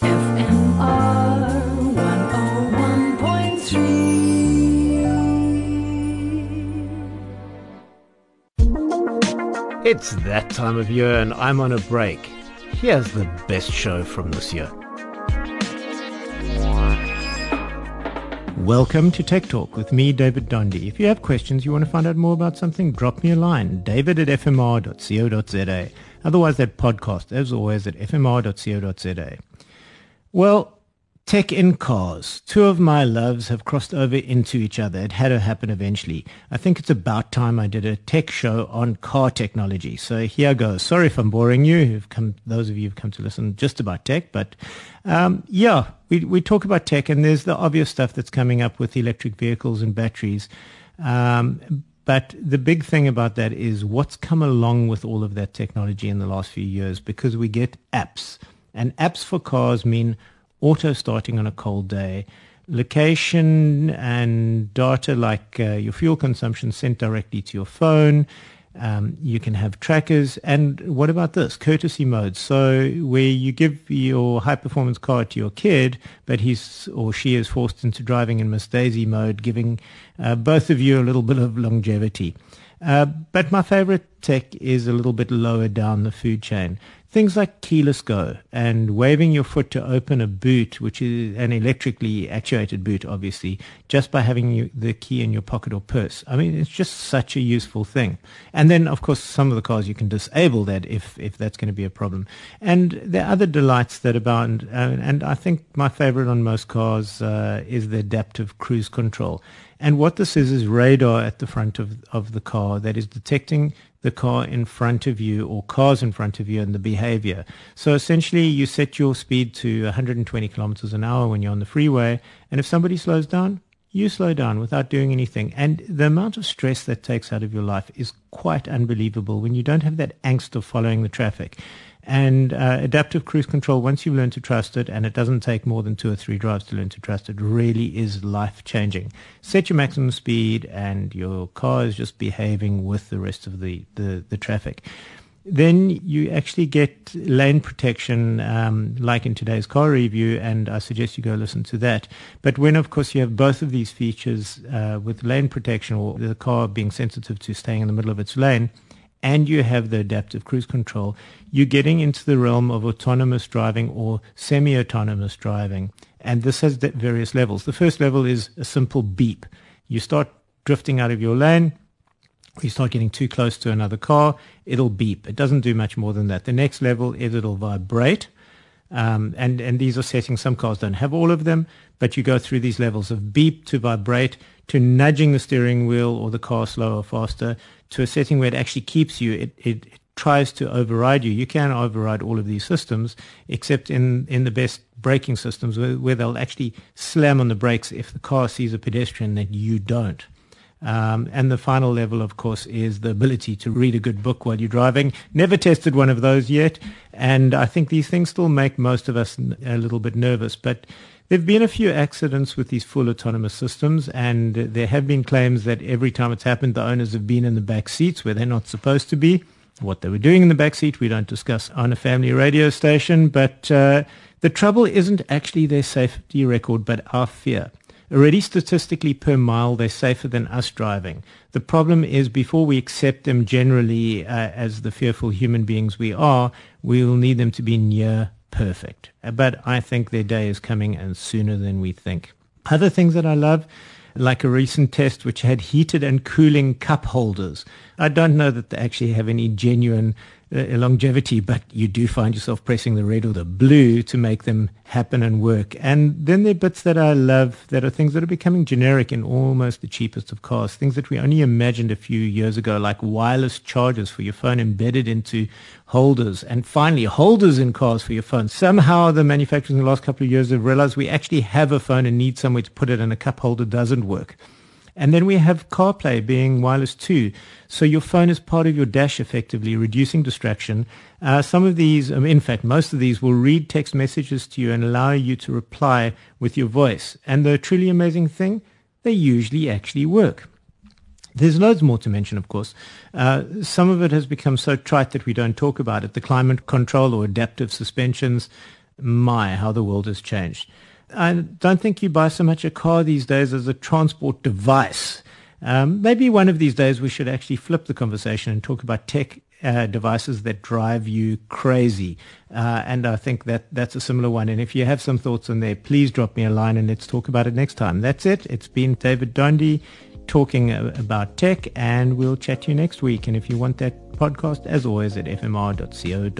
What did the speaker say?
101.3. It's that time of year and I'm on a break. Here's the best show from this year. Welcome to Tech Talk with me, David Dondi. If you have questions, you want to find out more about something, drop me a line, david at fmr.co.za. Otherwise, that podcast, as always, at fmr.co.za. Well, tech in cars. Two of my loves have crossed over into each other. It had to happen eventually. I think it's about time I did a tech show on car technology. So here goes. Sorry if I'm boring you, who've come, those of you who've come to listen just about tech, but um, yeah, we, we talk about tech and there's the obvious stuff that's coming up with electric vehicles and batteries. Um, but the big thing about that is what's come along with all of that technology in the last few years because we get apps. And apps for cars mean auto starting on a cold day, location and data like uh, your fuel consumption sent directly to your phone, um, you can have trackers. And what about this? Courtesy mode. So where you give your high performance car to your kid, but he's or she is forced into driving in Miss Daisy mode, giving uh, both of you a little bit of longevity. Uh, but my favorite tech is a little bit lower down the food chain. Things like keyless go and waving your foot to open a boot, which is an electrically actuated boot, obviously, just by having the key in your pocket or purse. I mean, it's just such a useful thing. And then, of course, some of the cars you can disable that if, if that's going to be a problem. And there are other delights that abound. Uh, and I think my favorite on most cars uh, is the adaptive cruise control. And what this is is radar at the front of, of the car that is detecting the car in front of you or cars in front of you and the behavior. So essentially you set your speed to 120 kilometers an hour when you're on the freeway. And if somebody slows down, you slow down without doing anything. And the amount of stress that takes out of your life is quite unbelievable when you don't have that angst of following the traffic. And uh, adaptive cruise control, once you've learned to trust it, and it doesn't take more than two or three drives to learn to trust it, really is life changing. Set your maximum speed, and your car is just behaving with the rest of the, the, the traffic. Then you actually get lane protection, um, like in today's car review, and I suggest you go listen to that. But when, of course, you have both of these features uh, with lane protection or the car being sensitive to staying in the middle of its lane, and you have the adaptive cruise control, you're getting into the realm of autonomous driving or semi-autonomous driving. And this has various levels. The first level is a simple beep. You start drifting out of your lane, you start getting too close to another car, it'll beep. It doesn't do much more than that. The next level is it'll vibrate. Um, and, and these are settings. Some cars don't have all of them, but you go through these levels of beep to vibrate to nudging the steering wheel or the car slower or faster to a setting where it actually keeps you. It, it, it tries to override you. You can override all of these systems, except in, in the best braking systems where, where they'll actually slam on the brakes if the car sees a pedestrian that you don't. Um, and the final level, of course, is the ability to read a good book while you're driving. Never tested one of those yet. And I think these things still make most of us a little bit nervous. But there have been a few accidents with these full autonomous systems, and there have been claims that every time it's happened, the owners have been in the back seats where they're not supposed to be. What they were doing in the back seat, we don't discuss on a family radio station. But uh, the trouble isn't actually their safety record, but our fear. Already statistically per mile, they're safer than us driving. The problem is before we accept them generally uh, as the fearful human beings we are, we will need them to be near perfect. But I think their day is coming and sooner than we think. Other things that I love, like a recent test which had heated and cooling cup holders. I don't know that they actually have any genuine uh, longevity, but you do find yourself pressing the red or the blue to make them happen and work. And then there are bits that I love that are things that are becoming generic in almost the cheapest of cars, things that we only imagined a few years ago, like wireless chargers for your phone embedded into holders, and finally holders in cars for your phone. Somehow the manufacturers in the last couple of years have realized we actually have a phone and need somewhere to put it, and a cup holder doesn't work. And then we have CarPlay being wireless too. So your phone is part of your dash effectively, reducing distraction. Uh, some of these, um, in fact, most of these will read text messages to you and allow you to reply with your voice. And the truly amazing thing, they usually actually work. There's loads more to mention, of course. Uh, some of it has become so trite that we don't talk about it. The climate control or adaptive suspensions, My, how the world has changed. I don't think you buy so much a car these days as a transport device. Um, maybe one of these days we should actually flip the conversation and talk about tech uh, devices that drive you crazy. Uh, and I think that that's a similar one. And if you have some thoughts on there, please drop me a line and let's talk about it next time. That's it. It's been David Donde talking about tech, and we'll chat to you next week. And if you want that podcast, as always, at fmr.co.za.